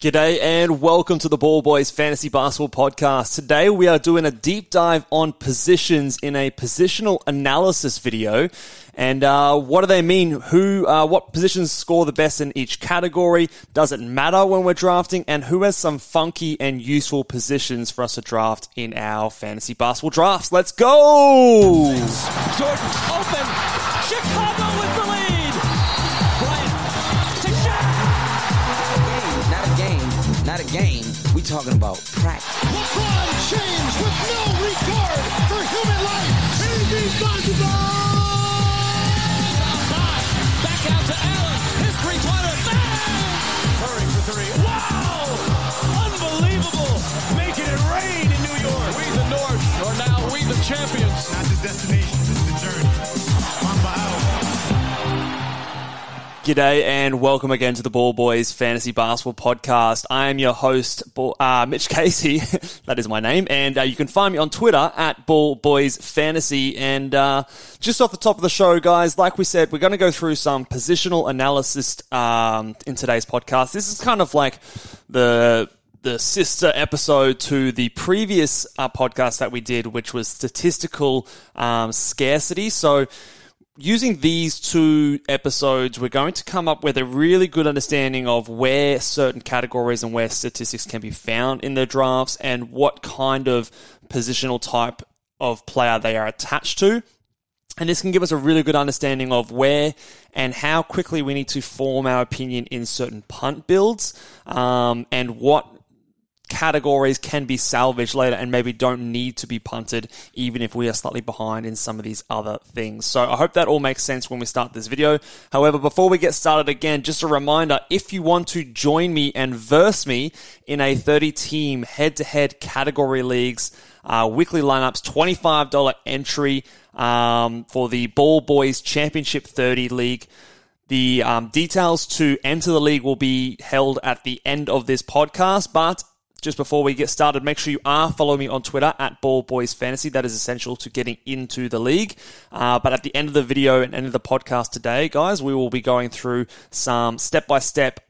G'day and welcome to the Ball Boys Fantasy Basketball Podcast. Today we are doing a deep dive on positions in a positional analysis video. And uh, what do they mean? Who, uh, what positions score the best in each category? Does it matter when we're drafting? And who has some funky and useful positions for us to draft in our fantasy basketball drafts? Let's go! Jordan open. Chicago talking about practice. LeBron James with no regard for human life. Anything's possible. Back out to Allen. His three-pointer. Bang! Curry for three. Wow! Unbelievable. Making it rain in New York. We the North are now we the champions. G'day and welcome again to the Ball Boys Fantasy Basketball Podcast. I am your host, uh, Mitch Casey. that is my name. And uh, you can find me on Twitter at Ball Boys Fantasy. And uh, just off the top of the show, guys, like we said, we're going to go through some positional analysis um, in today's podcast. This is kind of like the the sister episode to the previous uh, podcast that we did, which was statistical um, scarcity. So using these two episodes, we're going to come up with a really good understanding of where certain categories and where statistics can be found in the drafts and what kind of positional type of player they are attached to. And this can give us a really good understanding of where and how quickly we need to form our opinion in certain punt builds um, and what categories can be salvaged later and maybe don't need to be punted even if we are slightly behind in some of these other things. So I hope that all makes sense when we start this video. However, before we get started again, just a reminder, if you want to join me and verse me in a 30 team head to head category leagues, uh, weekly lineups, $25 entry um, for the Ball Boys Championship 30 League. The um, details to enter the league will be held at the end of this podcast, but just before we get started, make sure you are following me on Twitter at Ball Boys Fantasy. That is essential to getting into the league. Uh, but at the end of the video and end of the podcast today, guys, we will be going through some step by step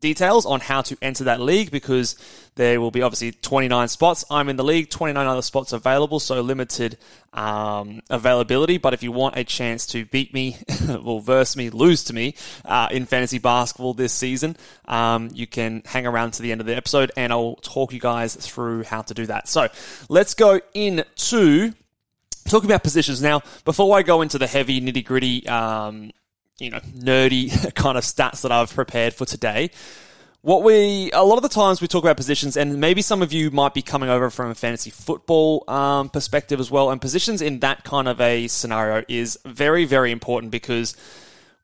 details on how to enter that league because there will be obviously 29 spots. I'm in the league, 29 other spots available, so limited um, availability. But if you want a chance to beat me, well, verse me, lose to me uh, in fantasy basketball this season, um, you can hang around to the end of the episode and I'll talk you guys through how to do that. So let's go into talking about positions now. Before I go into the heavy nitty gritty, um, you know, nerdy kind of stats that I've prepared for today. What we, a lot of the times we talk about positions, and maybe some of you might be coming over from a fantasy football um, perspective as well. And positions in that kind of a scenario is very, very important because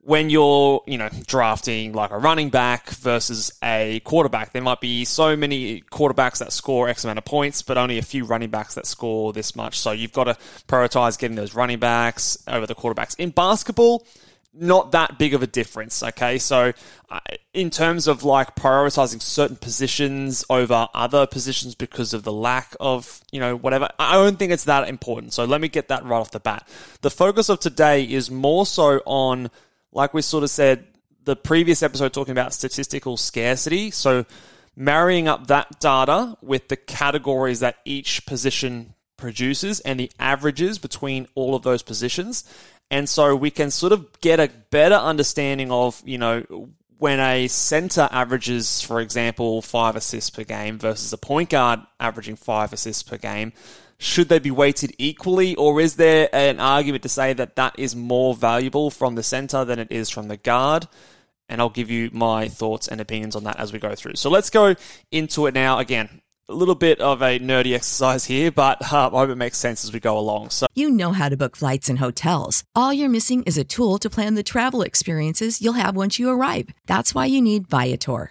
when you're, you know, drafting like a running back versus a quarterback, there might be so many quarterbacks that score X amount of points, but only a few running backs that score this much. So you've got to prioritize getting those running backs over the quarterbacks. In basketball, not that big of a difference. Okay, so uh, in terms of like prioritizing certain positions over other positions because of the lack of you know whatever, I don't think it's that important. So let me get that right off the bat. The focus of today is more so on, like we sort of said, the previous episode talking about statistical scarcity. So marrying up that data with the categories that each position produces and the averages between all of those positions. And so we can sort of get a better understanding of, you know, when a center averages, for example, five assists per game versus a point guard averaging five assists per game, should they be weighted equally, or is there an argument to say that that is more valuable from the center than it is from the guard? And I'll give you my thoughts and opinions on that as we go through. So let's go into it now. Again, a little bit of a nerdy exercise here, but uh, I hope it makes sense as we go along. So, You know how to book flights and hotels. All you're missing is a tool to plan the travel experiences you'll have once you arrive. That's why you need Viator.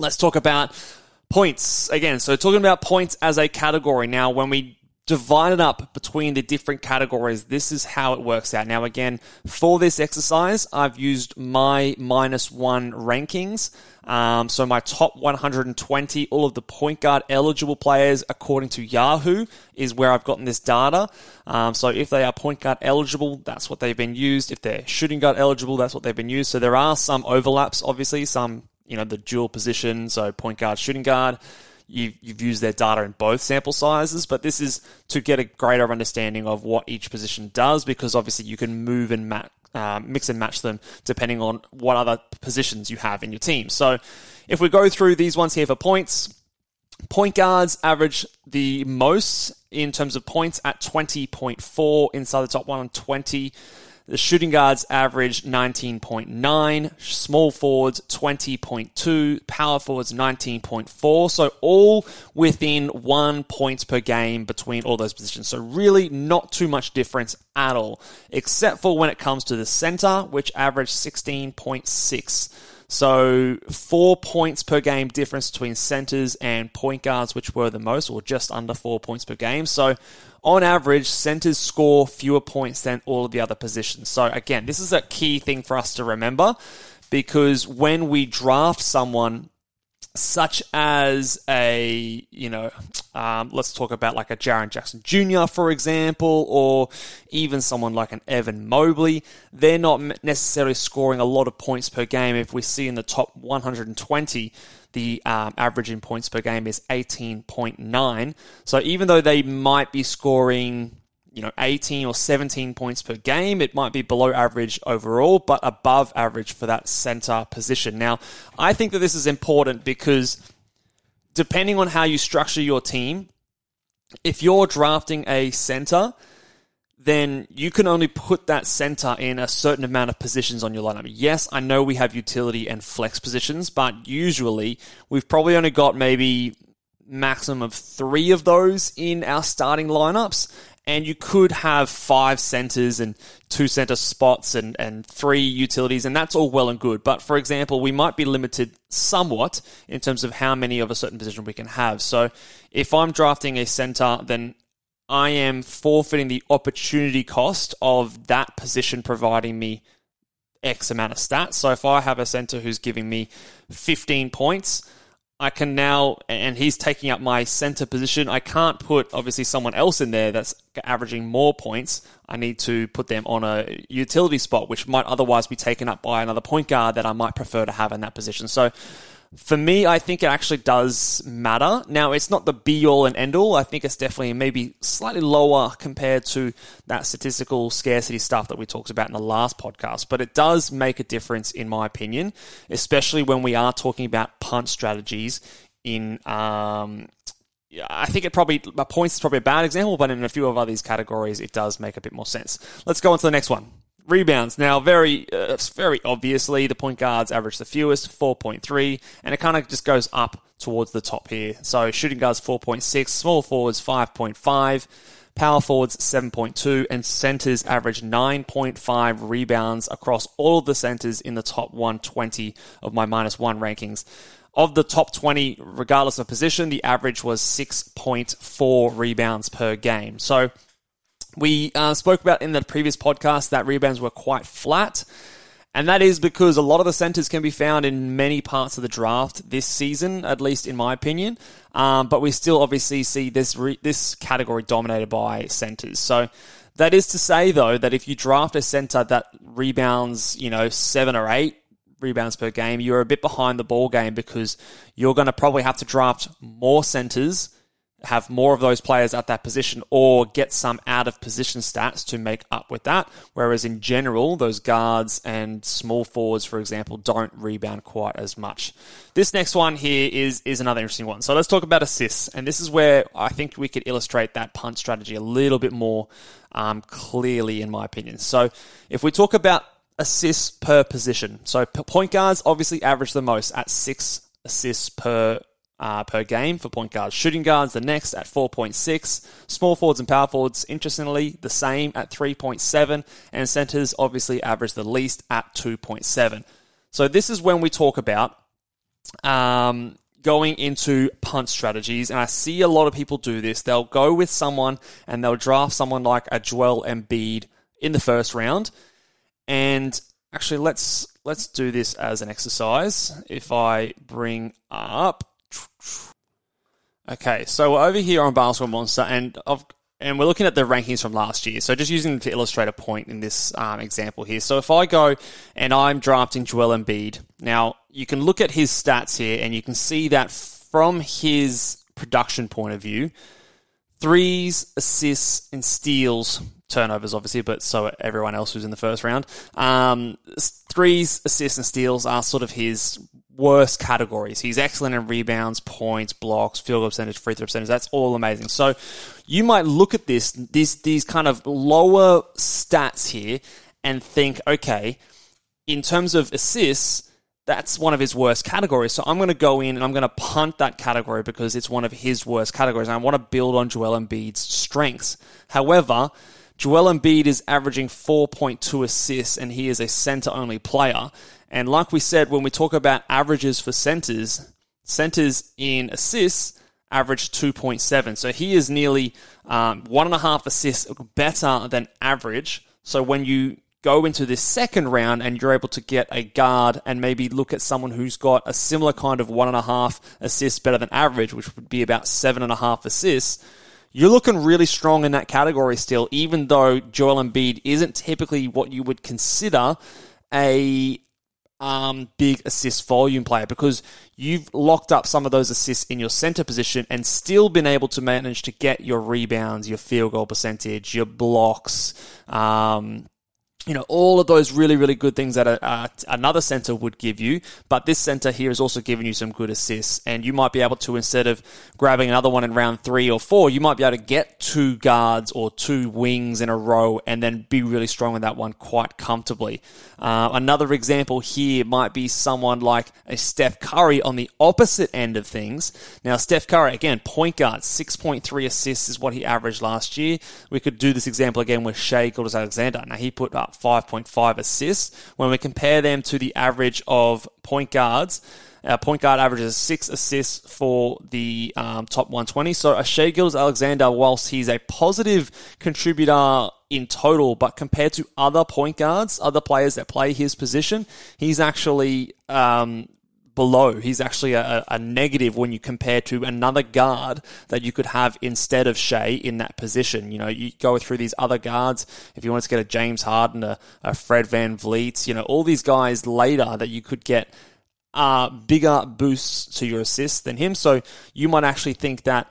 let's talk about points again. So talking about points as a category. Now, when we divide it up between the different categories, this is how it works out. Now, again, for this exercise, I've used my minus one rankings. Um, so my top 120, all of the point guard eligible players, according to Yahoo, is where I've gotten this data. Um, so if they are point guard eligible, that's what they've been used. If they're shooting guard eligible, that's what they've been used. So there are some overlaps, obviously, some you know the dual position, so point guard, shooting guard. You've, you've used their data in both sample sizes, but this is to get a greater understanding of what each position does because obviously you can move and uh, mix and match them depending on what other positions you have in your team. So if we go through these ones here for points, point guards average the most in terms of points at 20.4 inside the top 120. The shooting guards average 19.9, small forwards 20.2, power forwards 19.4. So all within one point per game between all those positions. So really not too much difference at all, except for when it comes to the center, which averaged 16.6. So four points per game difference between centers and point guards, which were the most, or just under four points per game. So on average, centers score fewer points than all of the other positions. So again, this is a key thing for us to remember because when we draft someone such as a, you know, um, let's talk about like a Jaren Jackson Jr., for example, or even someone like an Evan Mobley. They're not necessarily scoring a lot of points per game. If we see in the top 120, the um, average in points per game is 18.9. So even though they might be scoring you know 18 or 17 points per game it might be below average overall but above average for that center position now i think that this is important because depending on how you structure your team, if you're drafting a center, then you can only put that center in a certain amount of positions on your lineup. Yes, I know we have utility and flex positions, but usually we've probably only got maybe maximum of three of those in our starting lineups. And you could have five centers and two center spots and, and three utilities, and that's all well and good. But for example, we might be limited somewhat in terms of how many of a certain position we can have. So if I'm drafting a center, then I am forfeiting the opportunity cost of that position providing me X amount of stats. So if I have a center who's giving me 15 points, I can now, and he's taking up my center position. I can't put obviously someone else in there that's averaging more points. I need to put them on a utility spot, which might otherwise be taken up by another point guard that I might prefer to have in that position. So for me, I think it actually does matter. Now, it's not the be all and end all. I think it's definitely maybe slightly lower compared to that statistical scarcity stuff that we talked about in the last podcast, but it does make a difference, in my opinion, especially when we are talking about punt strategies in. Um, I think it probably points is probably a bad example, but in a few of these categories, it does make a bit more sense. Let's go on to the next one. Rebounds. Now, very, uh, very obviously, the point guards average the fewest, 4.3, and it kind of just goes up towards the top here. So shooting guards 4.6, small forwards 5.5, power forwards 7.2, and centers average 9.5 rebounds across all of the centers in the top 120 of my minus one rankings. Of the top 20, regardless of position, the average was 6.4 rebounds per game. So we uh, spoke about in the previous podcast that rebounds were quite flat. And that is because a lot of the centers can be found in many parts of the draft this season, at least in my opinion. Um, but we still obviously see this re- this category dominated by centers. So that is to say, though, that if you draft a center that rebounds, you know, seven or eight rebounds per game, you're a bit behind the ball game because you're going to probably have to draft more centers have more of those players at that position or get some out of position stats to make up with that. Whereas in general, those guards and small forwards, for example, don't rebound quite as much. This next one here is, is another interesting one. So let's talk about assists. And this is where I think we could illustrate that punt strategy a little bit more um, clearly, in my opinion. So if we talk about assists per position, so point guards obviously average the most at six assists per uh, per game for point guards. Shooting guards, the next at 4.6. Small forwards and power forwards, interestingly, the same at 3.7. And centers obviously average the least at 2.7. So this is when we talk about um, going into punt strategies. And I see a lot of people do this. They'll go with someone and they'll draft someone like a Joel Embiid in the first round. And actually, let's let's do this as an exercise. If I bring up Okay, so we're over here on Basketball Monster, and I've, and we're looking at the rankings from last year. So just using to illustrate a point in this um, example here. So if I go and I'm drafting Joel Embiid, now you can look at his stats here, and you can see that from his production point of view, threes, assists, and steals turnovers, obviously, but so everyone else who's in the first round. Um, threes, assists, and steals are sort of his worst categories. He's excellent in rebounds, points, blocks, field goal percentage, free throw percentage. That's all amazing. So you might look at this, these these kind of lower stats here, and think, okay, in terms of assists, that's one of his worst categories. So I'm going to go in and I'm going to punt that category because it's one of his worst categories. And I want to build on Joel Embiid's strengths. However, Joel Embiid is averaging 4.2 assists and he is a center only player. And like we said, when we talk about averages for centers, centers in assists average 2.7. So he is nearly um, one and a half assists better than average. So when you go into this second round and you're able to get a guard and maybe look at someone who's got a similar kind of one and a half assists better than average, which would be about seven and a half assists, you're looking really strong in that category still, even though Joel Embiid isn't typically what you would consider a um, big assist volume player because you've locked up some of those assists in your center position and still been able to manage to get your rebounds, your field goal percentage, your blocks, um, you know, all of those really, really good things that a, another center would give you. But this center here is also giving you some good assists. And you might be able to, instead of grabbing another one in round three or four, you might be able to get two guards or two wings in a row and then be really strong in that one quite comfortably. Uh, another example here might be someone like a Steph Curry on the opposite end of things. Now, Steph Curry, again, point guard, 6.3 assists is what he averaged last year. We could do this example again with Shai Gilgeous-Alexander. Now, he put up 5.5 assists. When we compare them to the average of point guards, our point guard averages six assists for the um, top 120. So a Shai Gilgeous-Alexander, whilst he's a positive contributor in total, but compared to other point guards, other players that play his position, he's actually um, below. He's actually a, a, negative when you compare to another guard that you could have instead of Shai in that position. You know, you go through these other guards. If you want to get a James Harden, a, a Fred VanVleet, you know, all these guys later that you could get uh, bigger boosts to your assists than him. So you might actually think that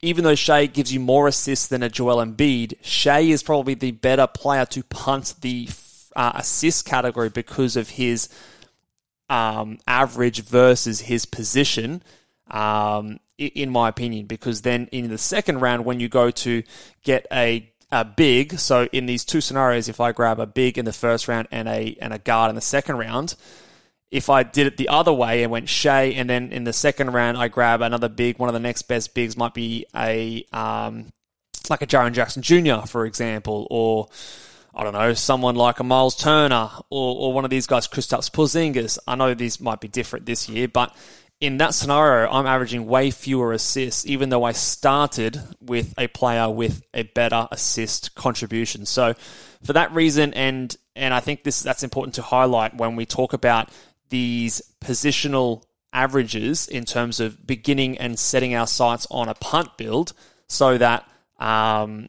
even though Shai gives you more assists than a Joel Embiid, Shai is probably the better player to punt the uh, assist category because of his um, average versus his position, um, in my opinion. Because then in the second round, when you go to get a a big, so in these two scenarios, if I grab a big in the first round and a and a guard in the second round, if I did it the other way and went Shai, and then in the second round I grab another big, one of the next best bigs might be a um, like a Jaren Jackson Jr. for example, or I don't know, someone like a Miles Turner or, or one of these guys, Kristaps Porzingis. I know these might be different this year, but in that scenario, I'm averaging way fewer assists, even though I started with a player with a better assist contribution. So, for that reason, and and I think this that's important to highlight when we talk about these positional averages in terms of beginning and setting our sights on a punt build, so that um,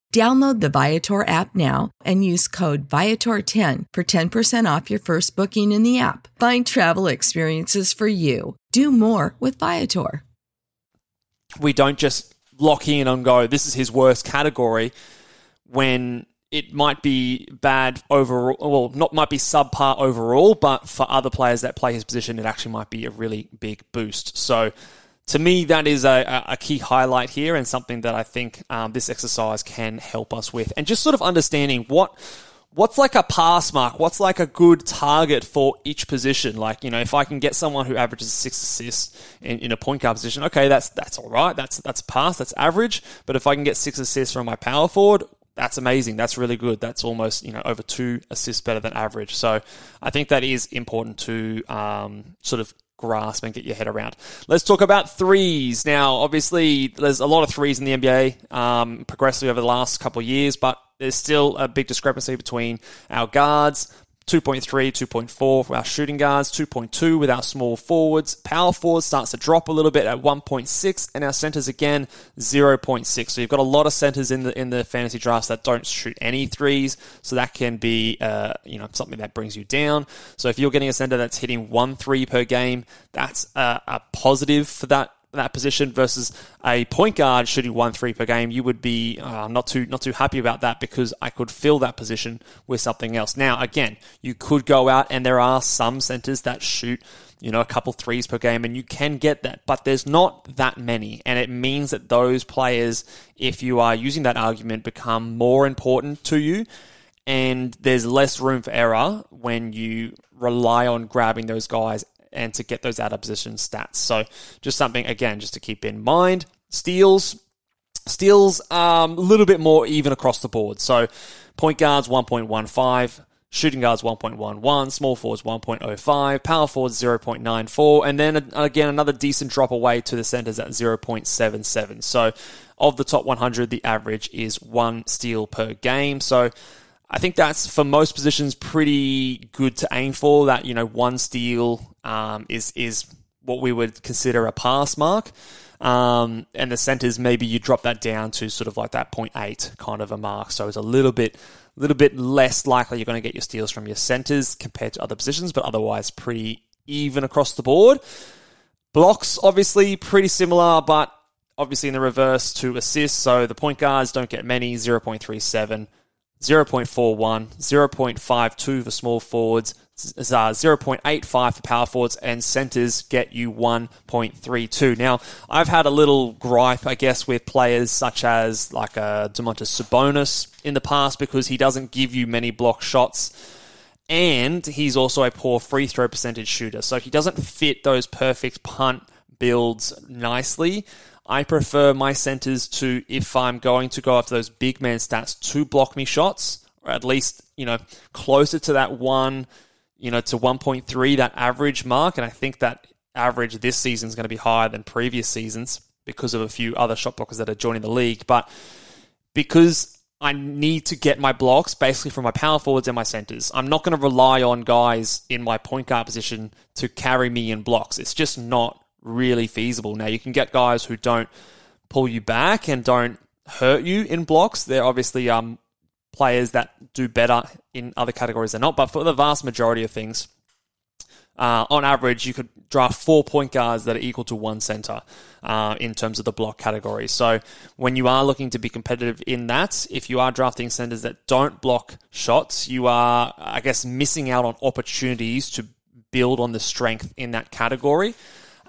Download the Viator app now and use code Viator10 for 10% off your first booking in the app. Find travel experiences for you. Do more with Viator. We don't just lock in and go, this is his worst category when it might be bad overall, well, not might be subpar overall, but for other players that play his position, it actually might be a really big boost. So, to me, that is a, a key highlight here and something that I think um, this exercise can help us with. And just sort of understanding what what's like a pass mark? What's like a good target for each position? Like, you know, if I can get someone who averages six assists in, in a point guard position, okay, that's that's all right. That's that's a pass. That's average. But if I can get six assists from my power forward, that's amazing. That's really good. That's almost you know over two assists better than average. So I think that is important to um, sort of grasp and get your head around. Let's talk about threes. Now, obviously, there's a lot of threes in the NBA um, progressively over the last couple of years, but there's still a big discrepancy between our guards, 2.3, 2.4 for our shooting guards, 2.2 with our small forwards. Power forwards starts to drop a little bit at 1.6, and our centers again 0.6. So you've got a lot of centers in the in the fantasy drafts that don't shoot any threes, so that can be uh, you know something that brings you down. So if you're getting a center that's hitting one three per game, that's a, a positive for that that position versus a point guard shooting one three per game, you would be uh, not too not too happy about that because I could fill that position with something else. Now, again, you could go out and there are some centers that shoot you know a couple threes per game and you can get that but there's not that many and it means that those players if you are using that argument become more important to you and there's less room for error when you rely on grabbing those guys and to get those out of position stats. So just something again, just to keep in mind. Steals, steals um, a little bit more even across the board. So point guards 1.15. Shooting guards 1.11, small forwards 1.05, power forwards 0.94, and then again another decent drop away to the centers at 0.77. So, of the top 100, the average is one steal per game. So, I think that's for most positions pretty good to aim for. That you know one steal um, is is what we would consider a pass mark. Um, and the centers maybe you drop that down to sort of like that 0.8 kind of a mark. So it's a little bit little bit less likely you're going to get your steals from your centers compared to other positions, but otherwise pretty even across the board. Blocks obviously pretty similar, but obviously in the reverse to assists. So the point guards don't get many, 0.37. 0.41, 0.52 for small forwards, uh, 0.85 for power forwards, and centers get you 1.32. Now, I've had a little gripe, I guess, with players such as like uh, Domantas Sabonis in the past because he doesn't give you many block shots. And he's also a poor free throw percentage shooter. So he doesn't fit those perfect punt builds nicely. I prefer my centers to, if I'm going to go after those big man stats, to block me shots, or at least, you know, closer to that one, you know, to 1.3, that average mark. And I think that average this season is going to be higher than previous seasons because of a few other shot blockers that are joining the league. But because I need to get my blocks basically from my power forwards and my centers. I'm not going to rely on guys in my point guard position to carry me in blocks. It's just not really feasible. Now, you can get guys who don't pull you back and don't hurt you in blocks. They're obviously um, players that do better in other categories than not. But for the vast majority of things, uh, on average, you could draft four point guards that are equal to one center uh, in terms of the block category. So when you are looking to be competitive in that, if you are drafting centers that don't block shots, you are, I guess, missing out on opportunities to build on the strength in that category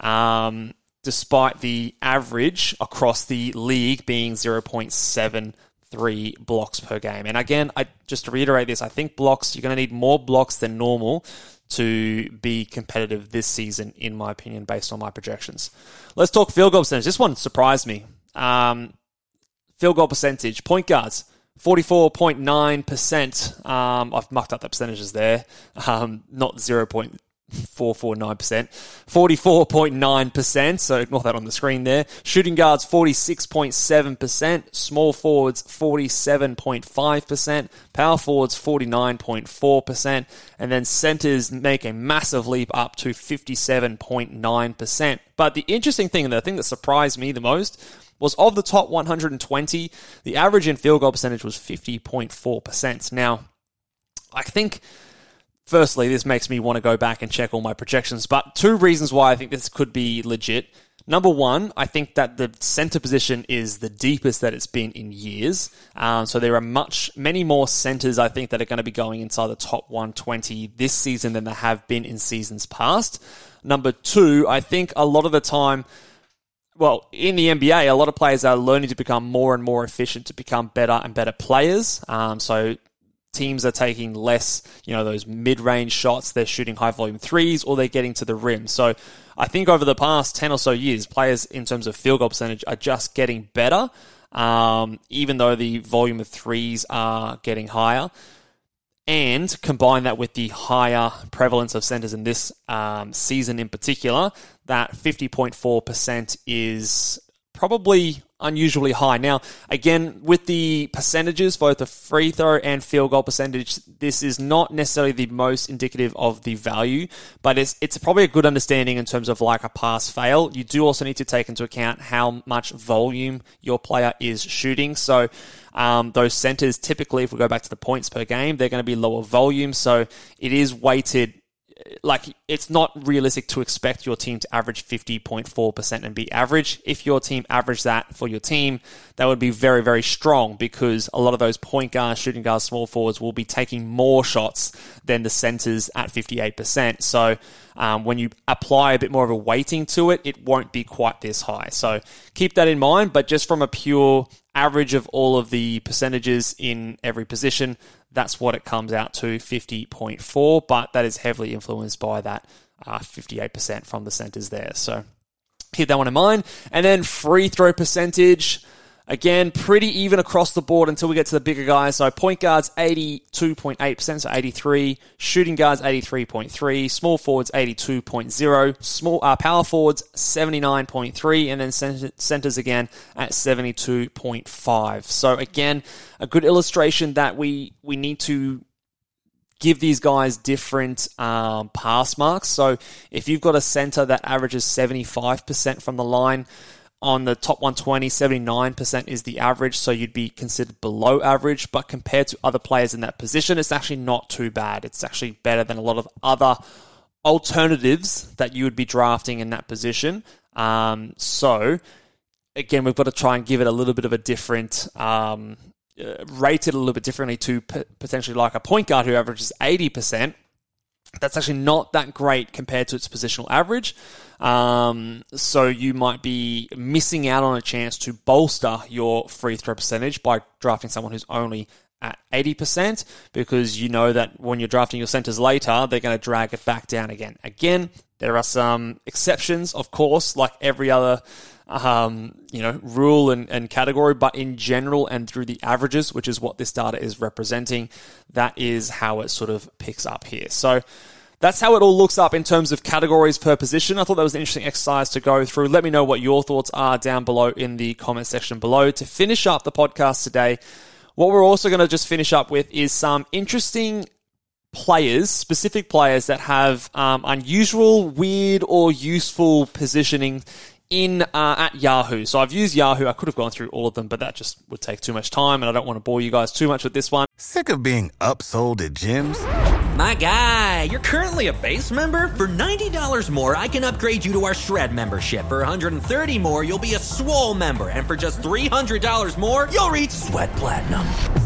um, despite the average across the league being 0.73 blocks per game. And again, I just to reiterate this, I think blocks you're going to need more blocks than normal to be competitive this season, in my opinion, based on my projections. Let's talk field goal percentage. This one surprised me. Um, field goal percentage, point guards. 44.9%. Um, I've mucked up the percentages there. Um, not 0. 449%. 44.9%, so ignore that on the screen there. Shooting guards 46.7%, small forwards 47.5%, power forwards 49.4%, and then centers make a massive leap up to 57.9%. But the interesting thing, and the thing that surprised me the most, was of the top 120, the average in field goal percentage was 50.4%. Now, I think firstly, this makes me want to go back and check all my projections. But two reasons why I think this could be legit. Number one, I think that the center position is the deepest that it's been in years. Um, so there are much, many more centers I think that are going to be going inside the top 120 this season than there have been in seasons past. Number two, I think a lot of the time, well, in the NBA, a lot of players are learning to become more and more efficient, to become better and better players. Um, so teams are taking less, you know, those mid-range shots. They're shooting high volume threes or they're getting to the rim. So I think over the past 10 or so years, players in terms of field goal percentage are just getting better, um, even though the volume of threes are getting higher. And combine that with the higher prevalence of centers in this um, season in particular, that 50.4% is probably unusually high. Now, again, with the percentages, both the free throw and field goal percentage, this is not necessarily the most indicative of the value, but it's it's probably a good understanding in terms of like a pass fail. You do also need to take into account how much volume your player is shooting. So um, those centers typically, if we go back to the points per game, they're going to be lower volume. So it is weighted like it's not realistic to expect your team to average 50.4% and be average. If your team averaged that for your team, that would be very, very strong because a lot of those point guards, shooting guards, small forwards will be taking more shots than the centers at 58%. So um, when you apply a bit more of a weighting to it, it won't be quite this high. So keep that in mind. But just from a pure average of all of the percentages in every position, that's what it comes out to 50.4, but that is heavily influenced by that uh, 58% from the centers there. So keep that one in mind. And then free throw percentage. Again, pretty even across the board until we get to the bigger guys. So point guards 82.8%, so 83. Shooting guards 83.3. Small forwards 82.0. Small uh, power forwards 79.3, and then centers again at 72.5. So again, a good illustration that we we need to give these guys different um, pass marks. So if you've got a center that averages 75% from the line on the top 120, 79% is the average, so you'd be considered below average. But compared to other players in that position, it's actually not too bad. It's actually better than a lot of other alternatives that you would be drafting in that position. Um, so, again, we've got to try and give it a little bit of a different. Um, uh, rated a little bit differently to potentially like a point guard who averages 80%. That's actually not that great compared to its positional average. Um, so you might be missing out on a chance to bolster your free throw percentage by drafting someone who's only at 80% because you know that when you're drafting your centers later, they're going to drag it back down again. Again, there are some exceptions, of course, like every other um, you know rule and, and category, but in general and through the averages, which is what this data is representing, that is how it sort of picks up here. So that's how it all looks up in terms of categories per position. I thought that was an interesting exercise to go through. Let me know what your thoughts are down below in the comment section below. To finish up the podcast today, what we're also going to just finish up with is some interesting players, specific players that have um, unusual, weird, or useful positioning in uh, at Yahoo. So I've used Yahoo. I could have gone through all of them, but that just would take too much time, and I don't want to bore you guys too much with this one. Sick of being upsold at gyms? My guy, you're currently a base member. For $90 more, I can upgrade you to our Shred membership. For $130 more, you'll be a Swole member. And for just $300 more, you'll reach Sweat Platinum.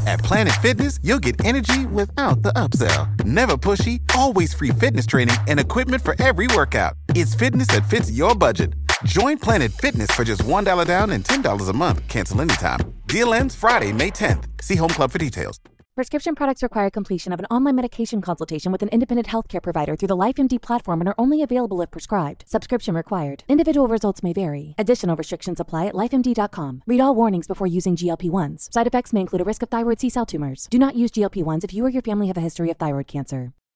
At Planet Fitness, you'll get energy without the upsell. Never pushy, always free fitness training and equipment for every workout. It's fitness that fits your budget. Join Planet Fitness for just $1 down and $10 a month. Cancel anytime. Deal ends Friday, May 10th. See Home Club for details. Prescription products require completion of an online medication consultation with an independent healthcare provider through the LifeMD platform and are only available if prescribed. Subscription required. Individual results may vary. Additional restrictions apply at lifemd.com. Read all warnings before using GLP 1s. Side effects may include a risk of thyroid C cell tumors. Do not use GLP 1s if you or your family have a history of thyroid cancer.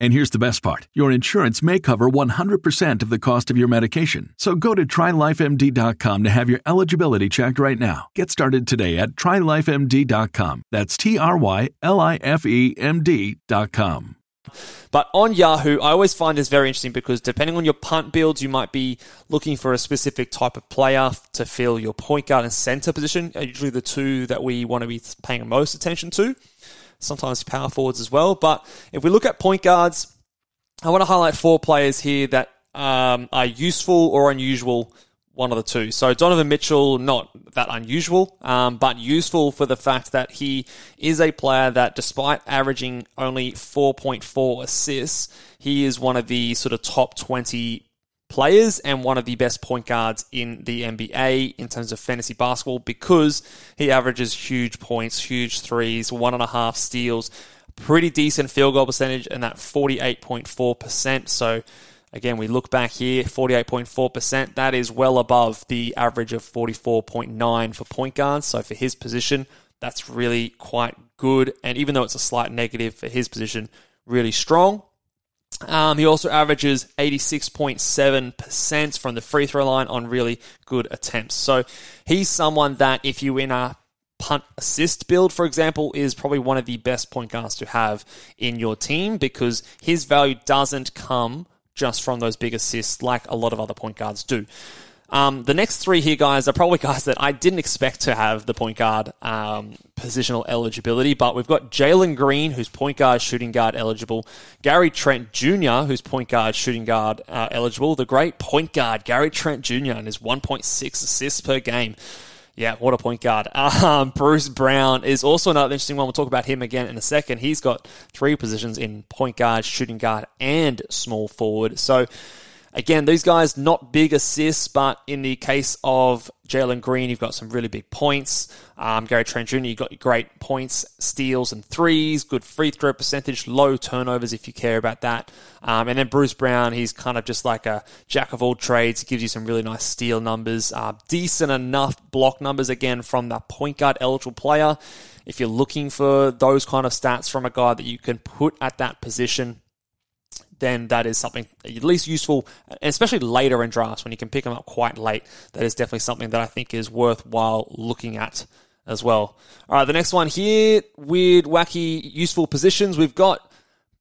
And here's the best part your insurance may cover 100% of the cost of your medication. So go to trylifemd.com to have your eligibility checked right now. Get started today at trylifemd.com. That's T R Y L I F E M D.com. But on Yahoo, I always find this very interesting because depending on your punt builds, you might be looking for a specific type of player to fill your point guard and center position, are usually the two that we want to be paying most attention to sometimes power forwards as well. But if we look at point guards, I want to highlight four players here that um, are useful or unusual, one of the two. So Donovan Mitchell, not that unusual, um, but useful for the fact that he is a player that, despite averaging only 4.4 assists, he is one of the sort of top 20 players and one of the best point guards in the NBA in terms of fantasy basketball because he averages huge points, huge threes, one and a half steals, pretty decent field goal percentage, and that 48.4%. So, again, we look back here 48.4%. That is well above the average of 44.9 for point guards. So, for his position, that's really quite good. And even though it's a slight negative for his position, really strong. Um, he also averages 86.7% from the free throw line on really good attempts. So he's someone that if you in a punt assist build, for example, is probably one of the best point guards to have in your team because his value doesn't come just from those big assists like a lot of other point guards do. Um, the next three here, guys, are probably guys that I didn't expect to have the point guard um, positional eligibility, but we've got Jalen Green, who's point guard, shooting guard eligible, Gary Trent Jr., who's point guard, shooting guard uh, eligible, the great point guard, Gary Trent Jr., and his 1.6 assists per game. Yeah, what a point guard. Um, Bruce Brown is also another interesting one. We'll talk about him again in a second. He's got three positions in point guard, shooting guard, and small forward. So, Again, these guys not big assists, but in the case of Jalen Green, you've got some really big points. Um, Gary Trent Jr., you've got great points, steals, and threes, good free throw percentage, low turnovers if you care about that. Um, and then Bruce Brown, he's kind of just like a jack of all trades. Gives you some really nice steal numbers, uh, decent enough block numbers again from the point guard eligible player. If you're looking for those kind of stats from a guy that you can put at that position, then that is something at least useful, especially later in drafts when you can pick them up quite late. That is definitely something that I think is worthwhile looking at as well. All right, the next one here weird, wacky, useful positions. We've got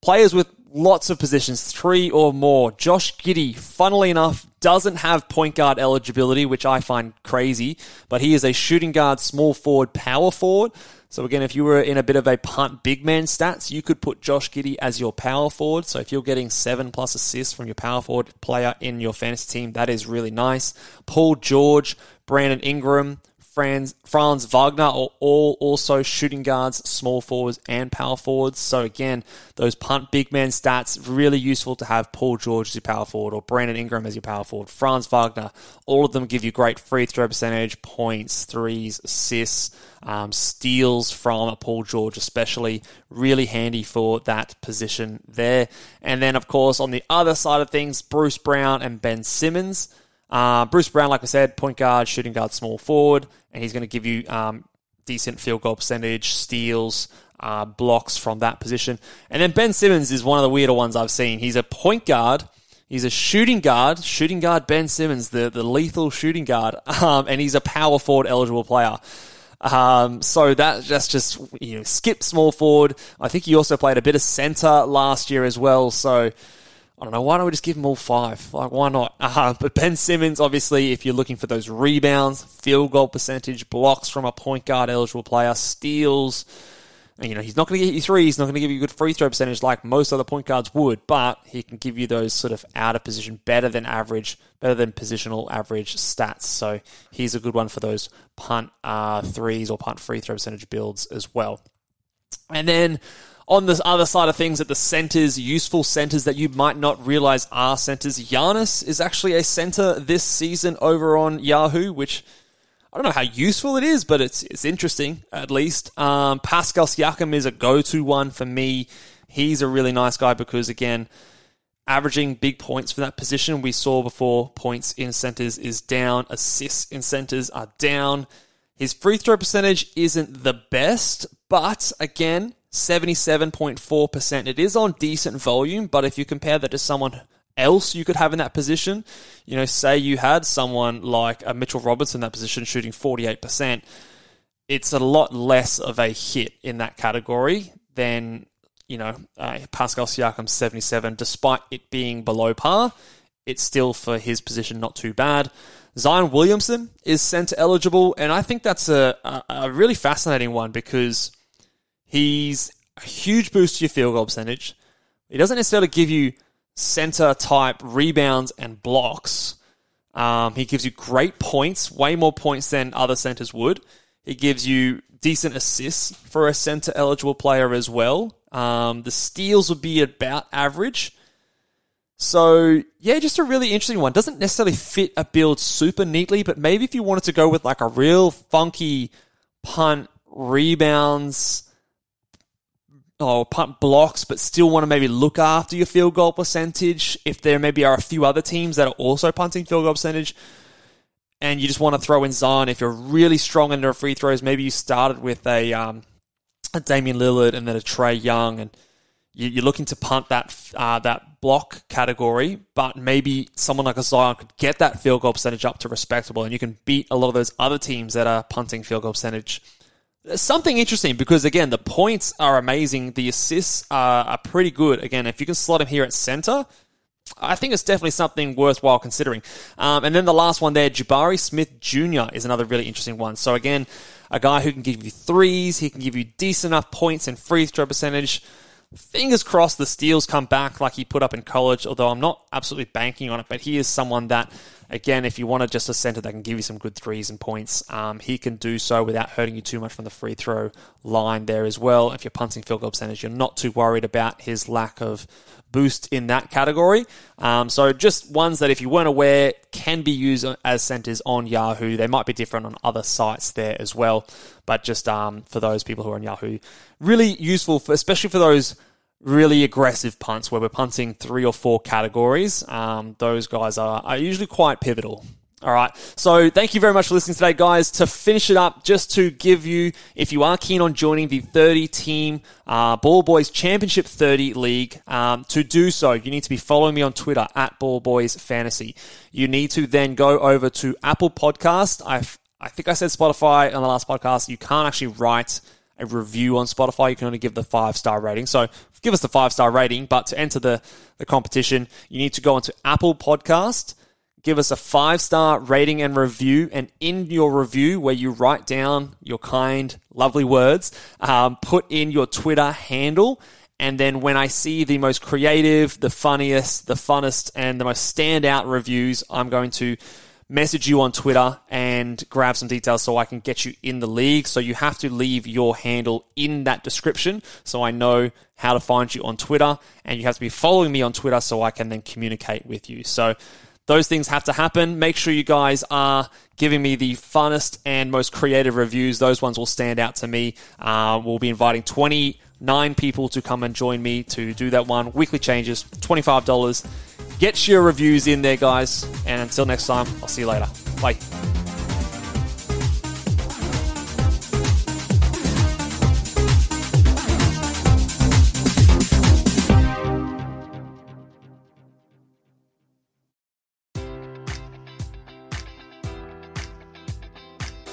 players with lots of positions, three or more. Josh Giddey, funnily enough, doesn't have point guard eligibility, which I find crazy, but he is a shooting guard, small forward, power forward. So again, if you were in a bit of a punt big man stats, you could put Josh Giddey as your power forward. So if you're getting seven plus assists from your power forward player in your fantasy team, that is really nice. Paul George, Brandon Ingram, Franz, Franz Wagner are all also shooting guards, small forwards, and power forwards. So again, those punt big man stats really useful to have Paul George as your power forward or Brandon Ingram as your power forward. Franz Wagner, all of them give you great free throw percentage, points, threes, assists, um, steals from Paul George, especially really handy for that position there. And then of course on the other side of things, Bruce Brown and Ben Simmons. Uh, Bruce Brown, like I said, point guard, shooting guard, small forward, and he's going to give you um, decent field goal percentage, steals, uh, blocks from that position. And then Ben Simmons is one of the weirder ones I've seen. He's a point guard. He's a shooting guard, shooting guard Ben Simmons, the, the lethal shooting guard, um, and he's a power forward eligible player. Um, so that just just you know skip small forward. I think he also played a bit of center last year as well. So I don't know. Why don't we just give them all five? Like, why not? Uh, but Ben Simmons, obviously, if you're looking for those rebounds, field goal percentage, blocks from a point guard eligible player, steals, and, you know, he's not going to get you three. He's not going to give you a good free throw percentage like most other point guards would, but he can give you those sort of out of position, better than average, better than positional average stats. So he's a good one for those punt uh, threes or punt free throw percentage builds as well. And then on the other side of things, at the centers, useful centers that you might not realize are centers, Giannis is actually a center this season over on Yahoo, which I don't know how useful it is, but it's it's interesting at least. Um, Pascal Siakam is a go-to one for me. He's a really nice guy because again, averaging big points for that position. We saw before points in centers is down, assists in centers are down. His free throw percentage isn't the best, but again, 77.4%. It is on decent volume, but if you compare that to someone else you could have in that position, you know, say you had someone like a Mitchell Robinson in that position shooting 48%, it's a lot less of a hit in that category than, you know, uh, Pascal Siakam 77, despite it being below par. It's still for his position not too bad. Zion Williamson is center eligible, and I think that's a, a, a really fascinating one because He's a huge boost to your field goal percentage. He doesn't necessarily give you center type rebounds and blocks. Um, he gives you great points, way more points than other centers would. He gives you decent assists for a center eligible player as well. Um, the steals would be about average. So yeah, just a really interesting one. Doesn't necessarily fit a build super neatly, but maybe if you wanted to go with like a real funky punt rebounds or punt blocks, but still want to maybe look after your field goal percentage. If there maybe are a few other teams that are also punting field goal percentage, and you just want to throw in Zion, if you're really strong under free throws, maybe you started with a, um, a Damian Lillard and then a Trae Young, and you, are looking to punt that uh, that block category, but maybe someone like a Zion could get that field goal percentage up to respectable, and you can beat a lot of those other teams that are punting field goal percentage something interesting because again the points are amazing. The assists are, are, pretty good. Again if you can slot him here at center i think it's definitely something worthwhile considering. Um, and then the last one there jabari smith jr is another really interesting one. So again a guy who can give you threes he can give you decent enough points and free throw percentage. Fingers crossed the steals come back like he put up in college although i'm not absolutely banking on it but he is someone that Again, if you wanted just a center that can give you some good threes and points, um, he can do so without hurting you too much from the free throw line there as well. If you're punting field goal percentage, you're not too worried about his lack of boost in that category. Um, so just ones that, if you weren't aware, can be used as centers on Yahoo. They might be different on other sites there as well, but just um, for those people who are on Yahoo, really useful, for, especially for those really aggressive punts where we're punting three or four categories. Um, those guys are, are usually quite pivotal. All right. So thank you very much for listening today, guys. To finish it up, just to give you, if you are keen on joining the 30 team uh, Ball Boys Championship 30 League, um, to do so, you need to be following me on Twitter at Ball Boys Fantasy. You need to then go over to Apple Podcast. I I think I said Spotify on the last podcast. You can't actually write a review on Spotify. You can only give the five star rating. So give us the five star rating. But to enter the, the competition, you need to go onto Apple Podcast, give us a five star rating and review. And in your review, where you write down your kind, lovely words, um, put in your Twitter handle. And then when I see the most creative, the funniest, the funnest, and the most standout reviews, I'm going to message you on Twitter and grab some details so I can get you in the league. So you have to leave your handle in that description so I know how to find you on Twitter. And you have to be following me on Twitter so I can then communicate with you. So those things have to happen. Make sure you guys are giving me the funnest and most creative reviews. Those ones will stand out to me. Uh, we'll be inviting 29 people to come and join me to do that one. Weekly changes, $25. Get your reviews in there, guys. And until next time, I'll see you later. Bye.